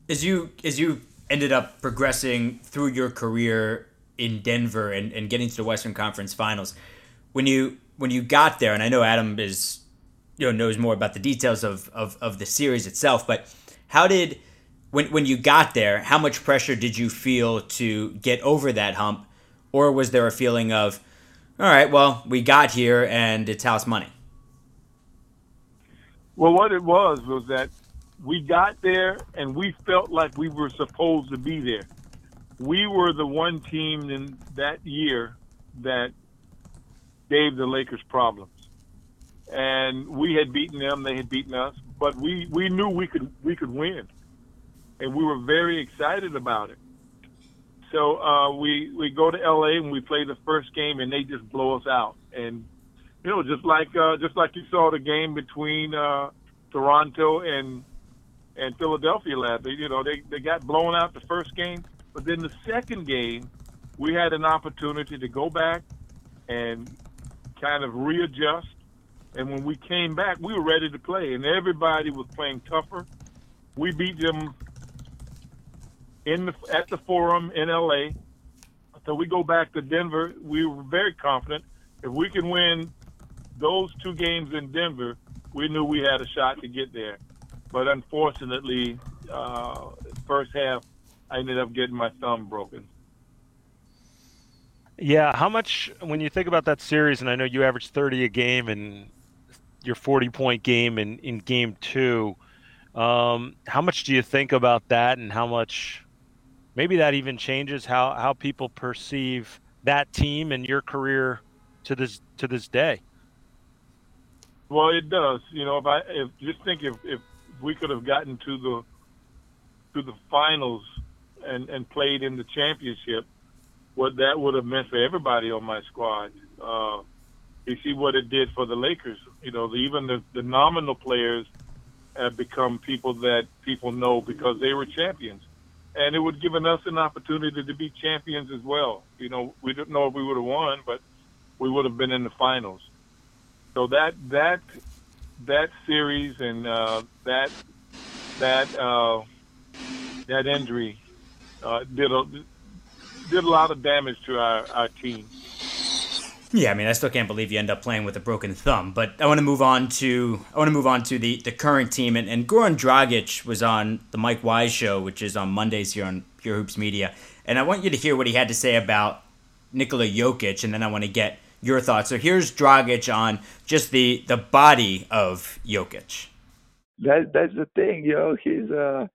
as you as you ended up progressing through your career in Denver and, and getting to the Western Conference Finals, when you when you got there, and I know Adam is you know knows more about the details of of, of the series itself, but How did when when you got there? How much pressure did you feel to get over that hump, or was there a feeling of, all right, well, we got here and it's house money? Well, what it was was that we got there and we felt like we were supposed to be there. We were the one team in that year that gave the Lakers problems. And we had beaten them, they had beaten us, but we, we knew we could we could win. And we were very excited about it. So uh, we we go to LA and we play the first game and they just blow us out. And you know, just like uh, just like you saw the game between uh, Toronto and and Philadelphia last. You know, they they got blown out the first game, but then the second game, we had an opportunity to go back and kind of readjust. And when we came back, we were ready to play, and everybody was playing tougher. We beat them in the at the Forum in LA. So we go back to Denver. We were very confident if we can win those two games in Denver, we knew we had a shot to get there. But unfortunately, uh, first half, I ended up getting my thumb broken. Yeah, how much when you think about that series, and I know you averaged 30 a game and your 40 point game in, in game two, um, how much do you think about that, and how much maybe that even changes how, how people perceive that team and your career to this to this day? Well, it does. You know, if I if just think if if we could have gotten to the to the finals and and played in the championship, what that would have meant for everybody on my squad. Uh, you see what it did for the Lakers. You know, the, even the, the nominal players have become people that people know because they were champions, and it would given us an opportunity to be champions as well. You know, we didn't know if we would have won, but we would have been in the finals. So that that that series and uh, that that uh, that injury uh, did a did a lot of damage to our, our team. Yeah, I mean, I still can't believe you end up playing with a broken thumb. But I want to move on to I want to move on to the, the current team. And, and Goran Dragic was on the Mike Wise show, which is on Mondays here on Pure Hoops Media. And I want you to hear what he had to say about Nikola Jokic, and then I want to get your thoughts. So here's Dragic on just the the body of Jokic. That that's the thing, you know. He's uh,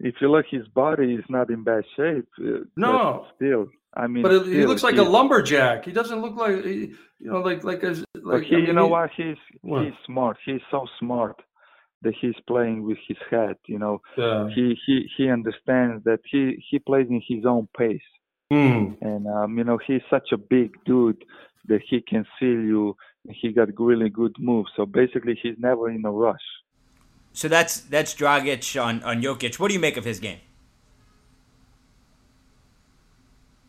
if you look, his body is not in bad shape. Uh, no, still, I mean, but still, he looks like a lumberjack. He doesn't look like you know, like like a. Like, he, I mean, you know he, what? He's what? he's smart. He's so smart that he's playing with his head. You know, yeah. he he he understands that he he plays in his own pace. Mm. And um, you know, he's such a big dude that he can seal you. He got really good moves. So basically, he's never in a rush. So that's that's Dragic on on Jokic. What do you make of his game?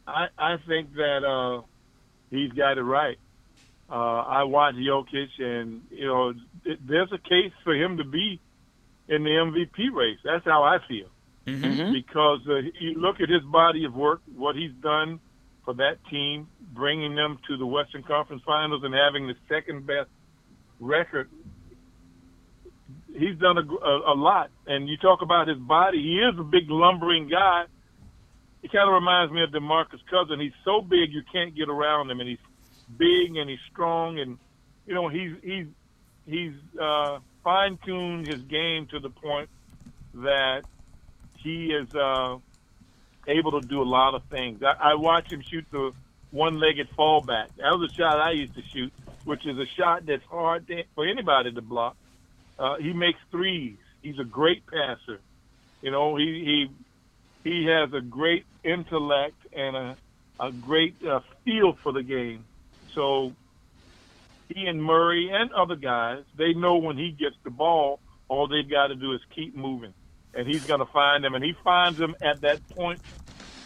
I I think that uh, he's got it right. Uh, I watch Jokic, and you know, there's a case for him to be in the MVP race. That's how I feel. Mm-hmm. Because uh, you look at his body of work, what he's done for that team, bringing them to the Western Conference Finals and having the second best record. He's done a, a, a lot. And you talk about his body, he is a big lumbering guy. He kind of reminds me of DeMarcus Cousin. He's so big you can't get around him, and he's big and he's strong, and you know he's he's he's uh, fine tuned his game to the point that he is uh, able to do a lot of things. I, I watch him shoot the one-legged fallback. That was a shot I used to shoot, which is a shot that's hard to, for anybody to block. Uh, he makes threes. He's a great passer. You know, he he he has a great intellect and a a great uh, feel for the game. So he and Murray and other guys, they know when he gets the ball, all they've got to do is keep moving, and he's going to find them, and he finds them at that point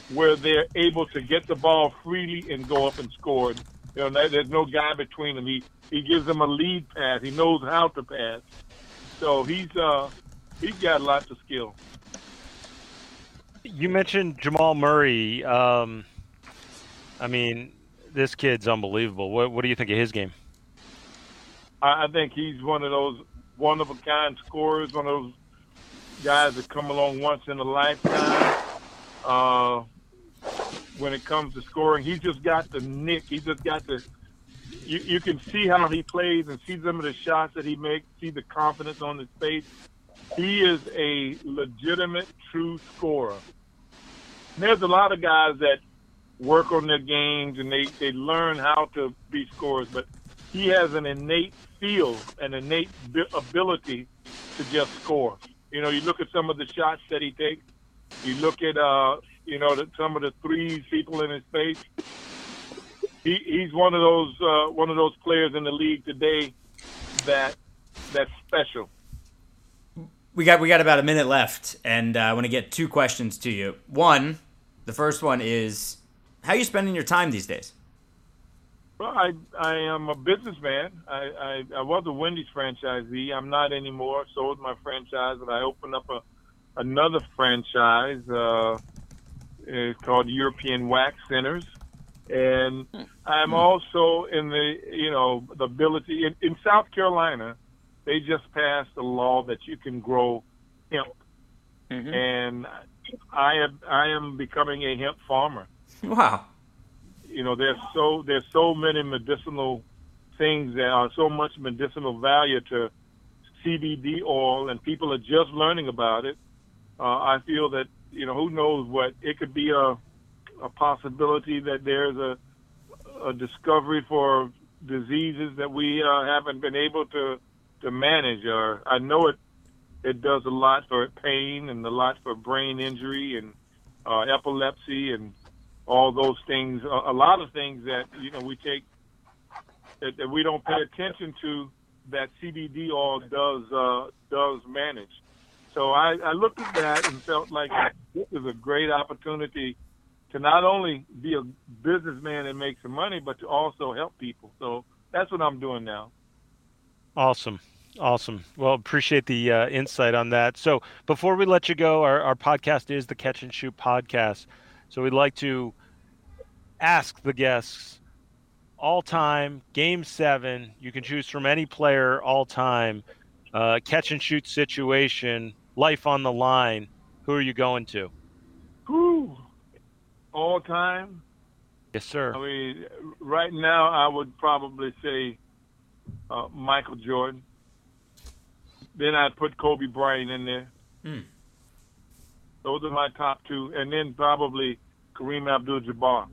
where they're able to get the ball freely and go up and score. You know, there's no guy between them. He he gives them a lead pass. He knows how to pass. So he's uh he's got lots of skill. You mentioned Jamal Murray. Um, I mean, this kid's unbelievable. What what do you think of his game? I, think he's one of those one of a kind scorers, one of those guys that come along once in a lifetime. Uh, when it comes to scoring, he's just got the nick. He just got the. You, you can see how he plays and see some of the shots that he makes. See the confidence on his face. He is a legitimate, true scorer. And there's a lot of guys that work on their games and they, they learn how to be scorers, but he has an innate feel, an innate ability to just score. You know, you look at some of the shots that he takes. You look at, uh, you know, the, some of the threes people in his face. He, he's one of those uh, one of those players in the league today that that's special. We got we got about a minute left, and uh, I want to get two questions to you. One, the first one is, how are you spending your time these days? Well, I I am a businessman. I, I I was a Wendy's franchisee. I'm not anymore. Sold my franchise, and I opened up a another franchise. Uh, it's called European Wax Centers, and I'm hmm. also in the you know the ability in, in South Carolina. They just passed a law that you can grow hemp, mm-hmm. and I am I am becoming a hemp farmer. Wow you know, there's so there's so many medicinal things that are so much medicinal value to CBD oil, and people are just learning about it. Uh, I feel that you know, who knows what it could be a a possibility that there's a a discovery for diseases that we uh, haven't been able to to manage. Or I know it it does a lot for pain and a lot for brain injury and uh, epilepsy and all those things, a, a lot of things that you know we take that, that, we don't pay attention to that CBD oil does uh, does manage. So I, I looked at that and felt like this is a great opportunity to not only be a businessman and make some money, but to also help people. So that's what I'm doing now. Awesome. Awesome. Well, appreciate the uh, insight on that. So before we let you go, our, our podcast is the Catch and Shoot podcast. So we'd like to ask the guests all time, game seven. You can choose from any player all time, uh, catch and shoot situation, life on the line. Who are you going to? Who? All time? Yes, sir. I mean, right now, I would probably say uh, Michael Jordan. Then I'd put Kobe Bryant in there. Hmm. Those are my top two, and then probably Kareem Abdul-Jabbar.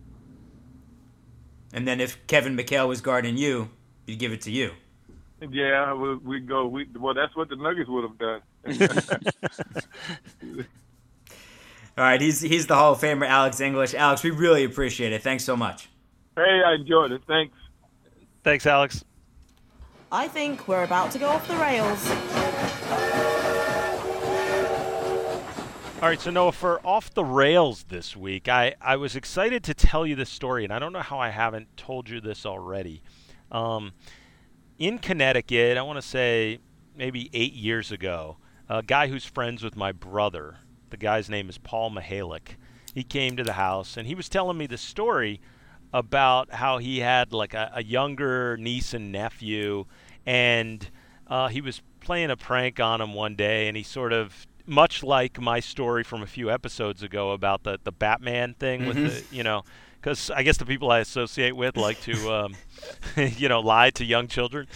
And then if Kevin McHale was guarding you, you'd give it to you. Yeah, we we go. We well, that's what the Nuggets would have done. All right, he's he's the Hall of Famer, Alex English. Alex, we really appreciate it. Thanks so much. Hey, I enjoyed it. Thanks. Thanks, Alex. I think we're about to go off the rails. All right, so Noah, for off the rails this week, I, I was excited to tell you this story, and I don't know how I haven't told you this already. Um, in Connecticut, I want to say maybe eight years ago, a guy who's friends with my brother, the guy's name is Paul Mihalick, he came to the house and he was telling me the story about how he had like a, a younger niece and nephew, and uh, he was playing a prank on him one day, and he sort of much like my story from a few episodes ago about the the Batman thing mm-hmm. with the you know because I guess the people I associate with like to um, you know lie to young children,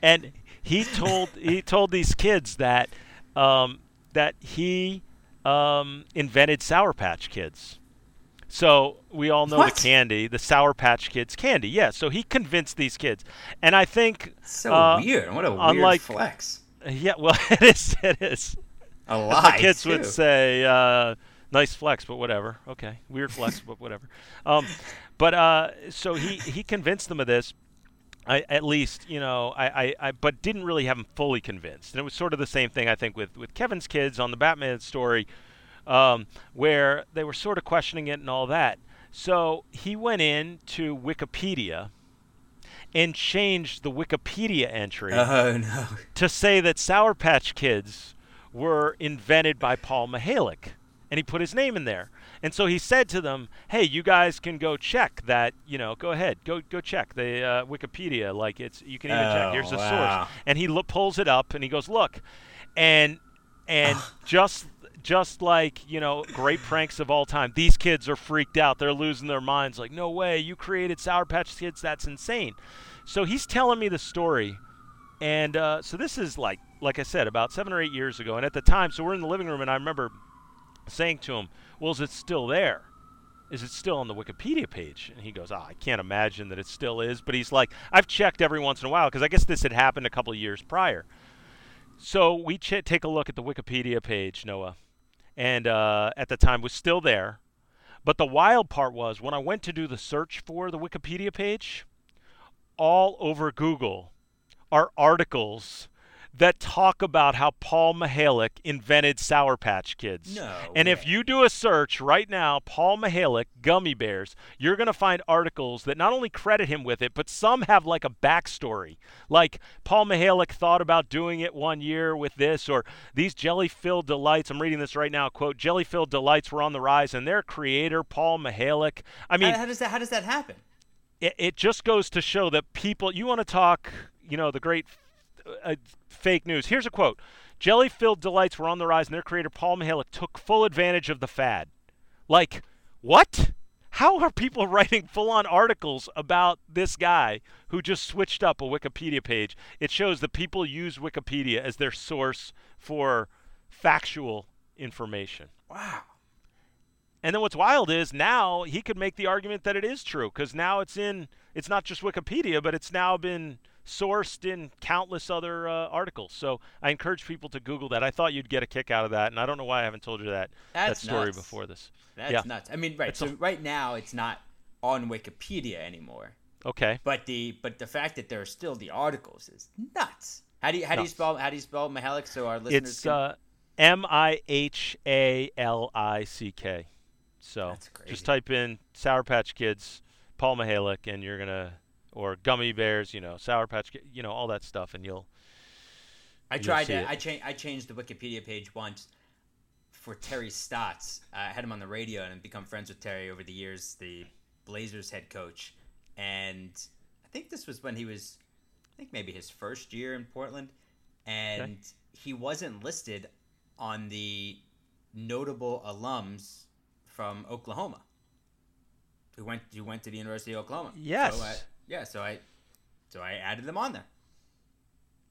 and he told he told these kids that um, that he um, invented Sour Patch Kids. So we all know what? the candy, the Sour Patch Kids candy. Yeah. So he convinced these kids, and I think so uh, weird. What a weird unlike, flex. Yeah. Well, it is. It is. A lot. The kids too. would say, uh, "Nice flex, but whatever." Okay, weird flex, but whatever. Um, but uh, so he he convinced them of this. I, at least, you know, I, I, I, but didn't really have them fully convinced. And it was sort of the same thing, I think, with, with Kevin's kids on the Batman story, um, where they were sort of questioning it and all that. So he went in to Wikipedia and changed the Wikipedia entry oh, no. to say that Sour Patch Kids were invented by Paul Mihalick. And he put his name in there. And so he said to them, "Hey, you guys can go check that. You know, go ahead, go go check the uh, Wikipedia. Like it's you can even oh, check. Here's the wow. source." And he lo- pulls it up and he goes, "Look," and and just just like you know great pranks of all time. These kids are freaked out. They're losing their minds. Like no way. You created sour patch kids. That's insane. So he's telling me the story. And uh, so this is like like i said about seven or eight years ago. And at the time so we're in the living room and i remember saying to him well is it still there? Is it still on the wikipedia page? And he goes oh, i can't imagine that it still is. But he's like i've checked every once in a while because i guess this had happened a couple of years prior so we ch- take a look at the wikipedia page noah and uh, at the time was still there. But the wild part was when I went to do the search for the Wikipedia page, all over Google are articles that talk about how Paul Mihalick invented Sour Patch Kids. No. And way. if you do a search right now, Paul Mihalick, gummy bears, you're going to find articles that not only credit him with it, but some have like a backstory. Like Paul Mihalick thought about doing it one year with this, or these jelly filled delights. I'm reading this right now. Quote: Jelly filled delights were on the rise, and their creator, Paul Mihalick. I mean, how, how does that how does that happen? It, it just goes to show that people. You want to talk, you know, the great uh, fake news. Here's a quote Jelly filled delights were on the rise, and their creator, Paul Mihalick, took full advantage of the fad. Like, what? How are people writing full on articles about this guy who just switched up a Wikipedia page? It shows that people use Wikipedia as their source for factual information. Wow. And then what's wild is now he could make the argument that it is true because now it's in, it's not just Wikipedia, but it's now been sourced in countless other uh, articles. So I encourage people to Google that. I thought you'd get a kick out of that, and I don't know why I haven't told you that That's that story nuts. before this. That's yeah. nuts. I mean, right. It's so a- right now it's not on Wikipedia anymore. Okay. But the but the fact that there are still the articles is nuts. How do you how do you spell how do you spell Mihalick so our listeners It's can uh, M I H A L I C K. So That's crazy. just type in Sour Patch Kids, Paul Mihalick, and you're gonna or Gummy Bears, you know, Sour Patch, you know, all that stuff, and you'll. I You'll tried to. it. I changed. I changed the Wikipedia page once for Terry Stotts. I had him on the radio and I've become friends with Terry over the years, the Blazers head coach. And I think this was when he was, I think maybe his first year in Portland, and he wasn't listed on the notable alums from Oklahoma who went who went to the University of Oklahoma. Yes. So I, yeah. So I so I added them on there.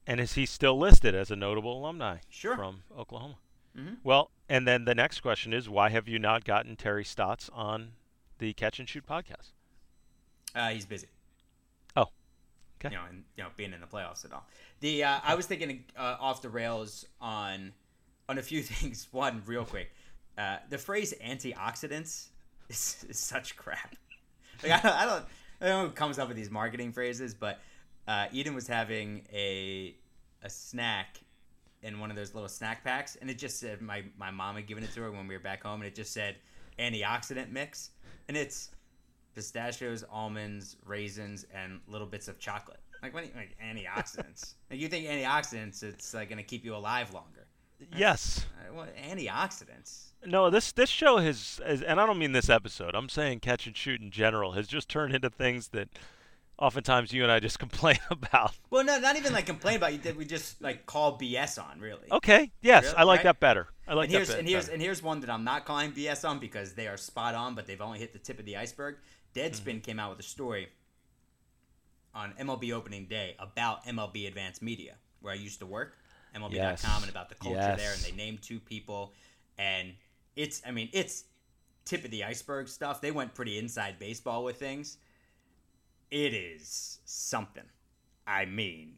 And is he still listed as a notable alumni Sure. from Oklahoma? Mhm. Well, and then the next question is, why have you not gotten Terry Stotts on the Catch and Shoot podcast? Uh, he's busy. Oh, okay. You know, and you know, being in the playoffs at all. The uh, I was thinking uh, off the rails on on a few things. One, real quick, uh, the phrase antioxidants is, is such crap. Like I don't, I don't, I don't know who comes up with these marketing phrases, but uh, Eden was having a a snack in one of those little snack packs, and it just said my my mom had given it to her when we were back home, and it just said antioxidant mix, and it's pistachios, almonds, raisins, and little bits of chocolate. Like what? do you- Like antioxidants? like you think antioxidants? It's like gonna keep you alive longer. Yes. What antioxidants? No, this this show has, has, and I don't mean this episode. I'm saying Catch and Shoot in general has just turned into things that oftentimes you and I just complain about. Well, no, not even like complain about. You did we just like call BS on? Really? Okay. Yes, Really? I like Right? that better. I like and that here's bit and here's better. and here's one that I'm not calling BS on because they are spot on, but they've only hit the tip of the iceberg. Deadspin Mm-hmm. came out with a story on MLB opening day about MLB Advanced Media, where I used to work, MLB.com, Yes. and about the culture there. And they named two people, and it's I mean it's tip of the iceberg stuff. They went pretty inside baseball with things. It is something. I mean,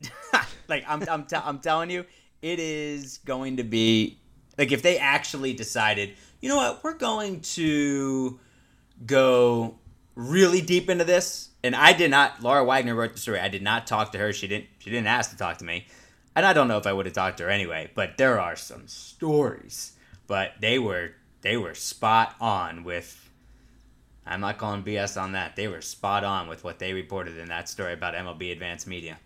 like I'm I'm, t- I'm telling you, it is going to be like if they actually decided, you know what, we're going to go really deep into this. And I did not. Laura Wagner wrote the story. I did not talk to her. She didn't. She didn't ask to talk to me, and I don't know if I would have talked to her anyway. But there are some stories. But they were they were spot on with. I'm not calling BS on that. They were spot on with what they reported in that story about MLB Advanced Media.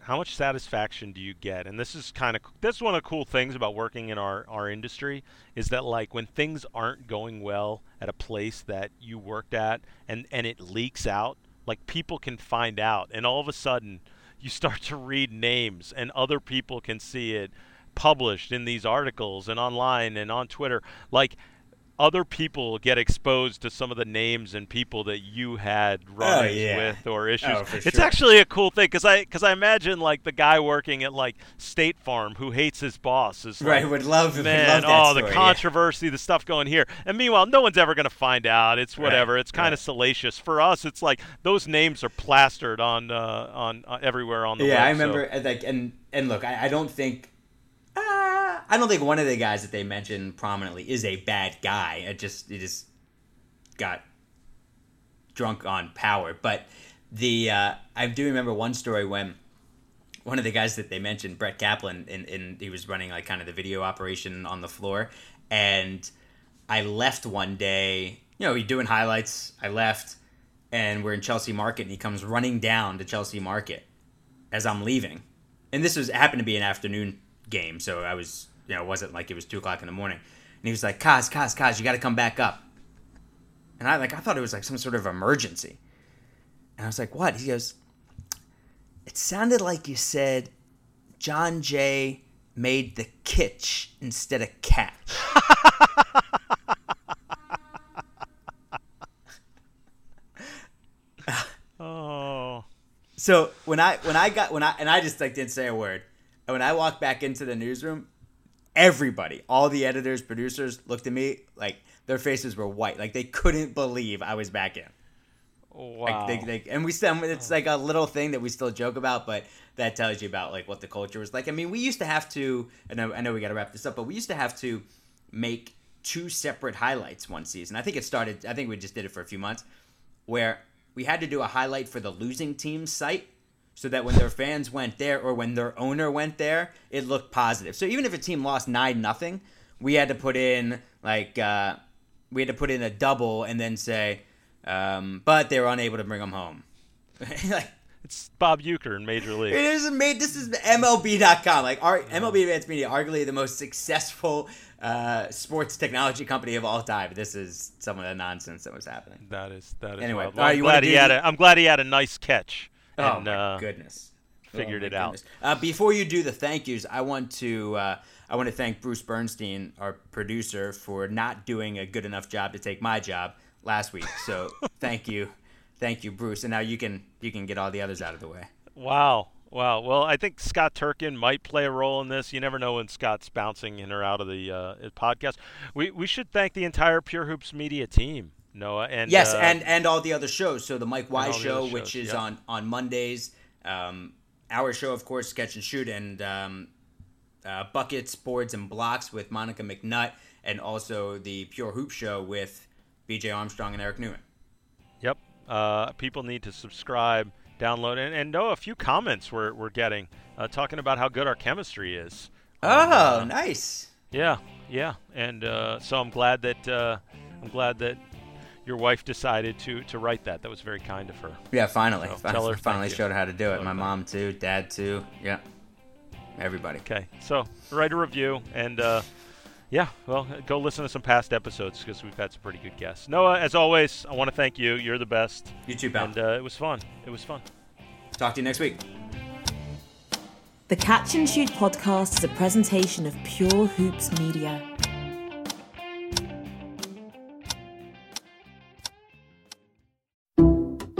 How much satisfaction do you get? And this is kind of this is one of the cool things about working in our our industry is that like when things aren't going well at a place that you worked at and and it leaks out, like people can find out and all of a sudden you start to read names and other people can see it published in these articles and online and on Twitter, like other people get exposed to some of the names and people that you had run oh, yeah. with or issues. Oh, it's sure. actually a cool thing because I because I imagine like the guy working at like State Farm who hates his boss is right. Like, would love man. love oh, story, the controversy, yeah. the stuff going here. And meanwhile, no one's ever going to find out. It's whatever. Right, it's kind of right. salacious for us. It's like those names are plastered on uh, on uh, everywhere on the yeah. web. I remember so. like and and look, I, I don't think. Uh, I don't think one of the guys that they mentioned prominently is a bad guy. It just it just got drunk on power. But the uh, I do remember one story when one of the guys that they mentioned, Brett Kaplan, and, and he was running like kind of the video operation on the floor, and I left one day. You know, he's doing highlights. I left, and we're in Chelsea Market, and he comes running down to Chelsea Market as I'm leaving, and this was happened to be an afternoon game, so I was, you know, it wasn't like it was two o'clock in the morning. And he was like, "Kaz, Kaz, Kaz, you got to come back up." And I like, I thought it was like some sort of emergency. And I was like, "What?" He goes, "It sounded like you said Jon Jay made the kitsch instead of catch." oh. So when I when I got when I and I just like didn't say a word. And when I walked back into the newsroom, everybody, all the editors, producers, looked at me like their faces were white, like they couldn't believe I was back in. Wow. Like they, they, and we still, it's oh. like a little thing that we still joke about, but that tells you about like what the culture was like. I mean, we used to have to, I know, I know we got to wrap this up, but we used to have to make two separate highlights one season. I think it started, I think we just did it for a few months, where we had to do a highlight for the losing team's site so that when their fans went there or when their owner went there, it looked positive. So even if a team lost nine nothing, we had to put in like uh, we had to put in a double and then say, um, but they were unable to bring them home. like it's Bob Uecker in Major League. it is made. This is MLB.com. Like our MLB Advanced Media, arguably the most successful uh, sports technology company of all time. This is some of the nonsense that was happening. That is that is. Anyway. I'm glad he had a, I'm glad he had a nice catch. Oh and, my uh, goodness! figured Oh, it my out. Uh, before you do the thank yous, I want to uh, I want to thank Bruce Bernstein, our producer, for not doing a good enough job to take my job last week. So thank you, thank you, Bruce. And now you can you can get all the others out of the way. Wow. Wow. Well, I think Scott Turkin might play a role in this. You never know when Scott's bouncing in or out of the uh, podcast. We we should thank the entire Pure Hoops media team, Noah. And yes, uh, and and all the other shows. So the Mike Wise show, which is on on Mondays. Um, our show, of course, Sketch and Shoot, and um, uh, Buckets, Boards, and Blocks with Monica McNutt, and also the Pure Hoop Show with B.J. Armstrong and Eric Newman. Yep. Uh, people need to subscribe, download, and, and Noah, a few comments we're, we're getting uh, talking about how good our chemistry is. Oh, Uh, nice. Yeah, yeah, and uh, so I'm glad that uh, I'm glad that your wife decided to to write that. That was very kind of her. Yeah, finally, So, finally, tell her finally showed her how to do it. My her mom too, dad too. Yeah, everybody. Okay, so write a review and uh, yeah, well, go listen to some past episodes because we've had some pretty good guests. Noah, as always, I want to thank you. You're the best. You too, pal. And uh, it was fun. It was fun. Talk to you next week. The Catch and Shoot podcast is a presentation of Pure Hoops Media.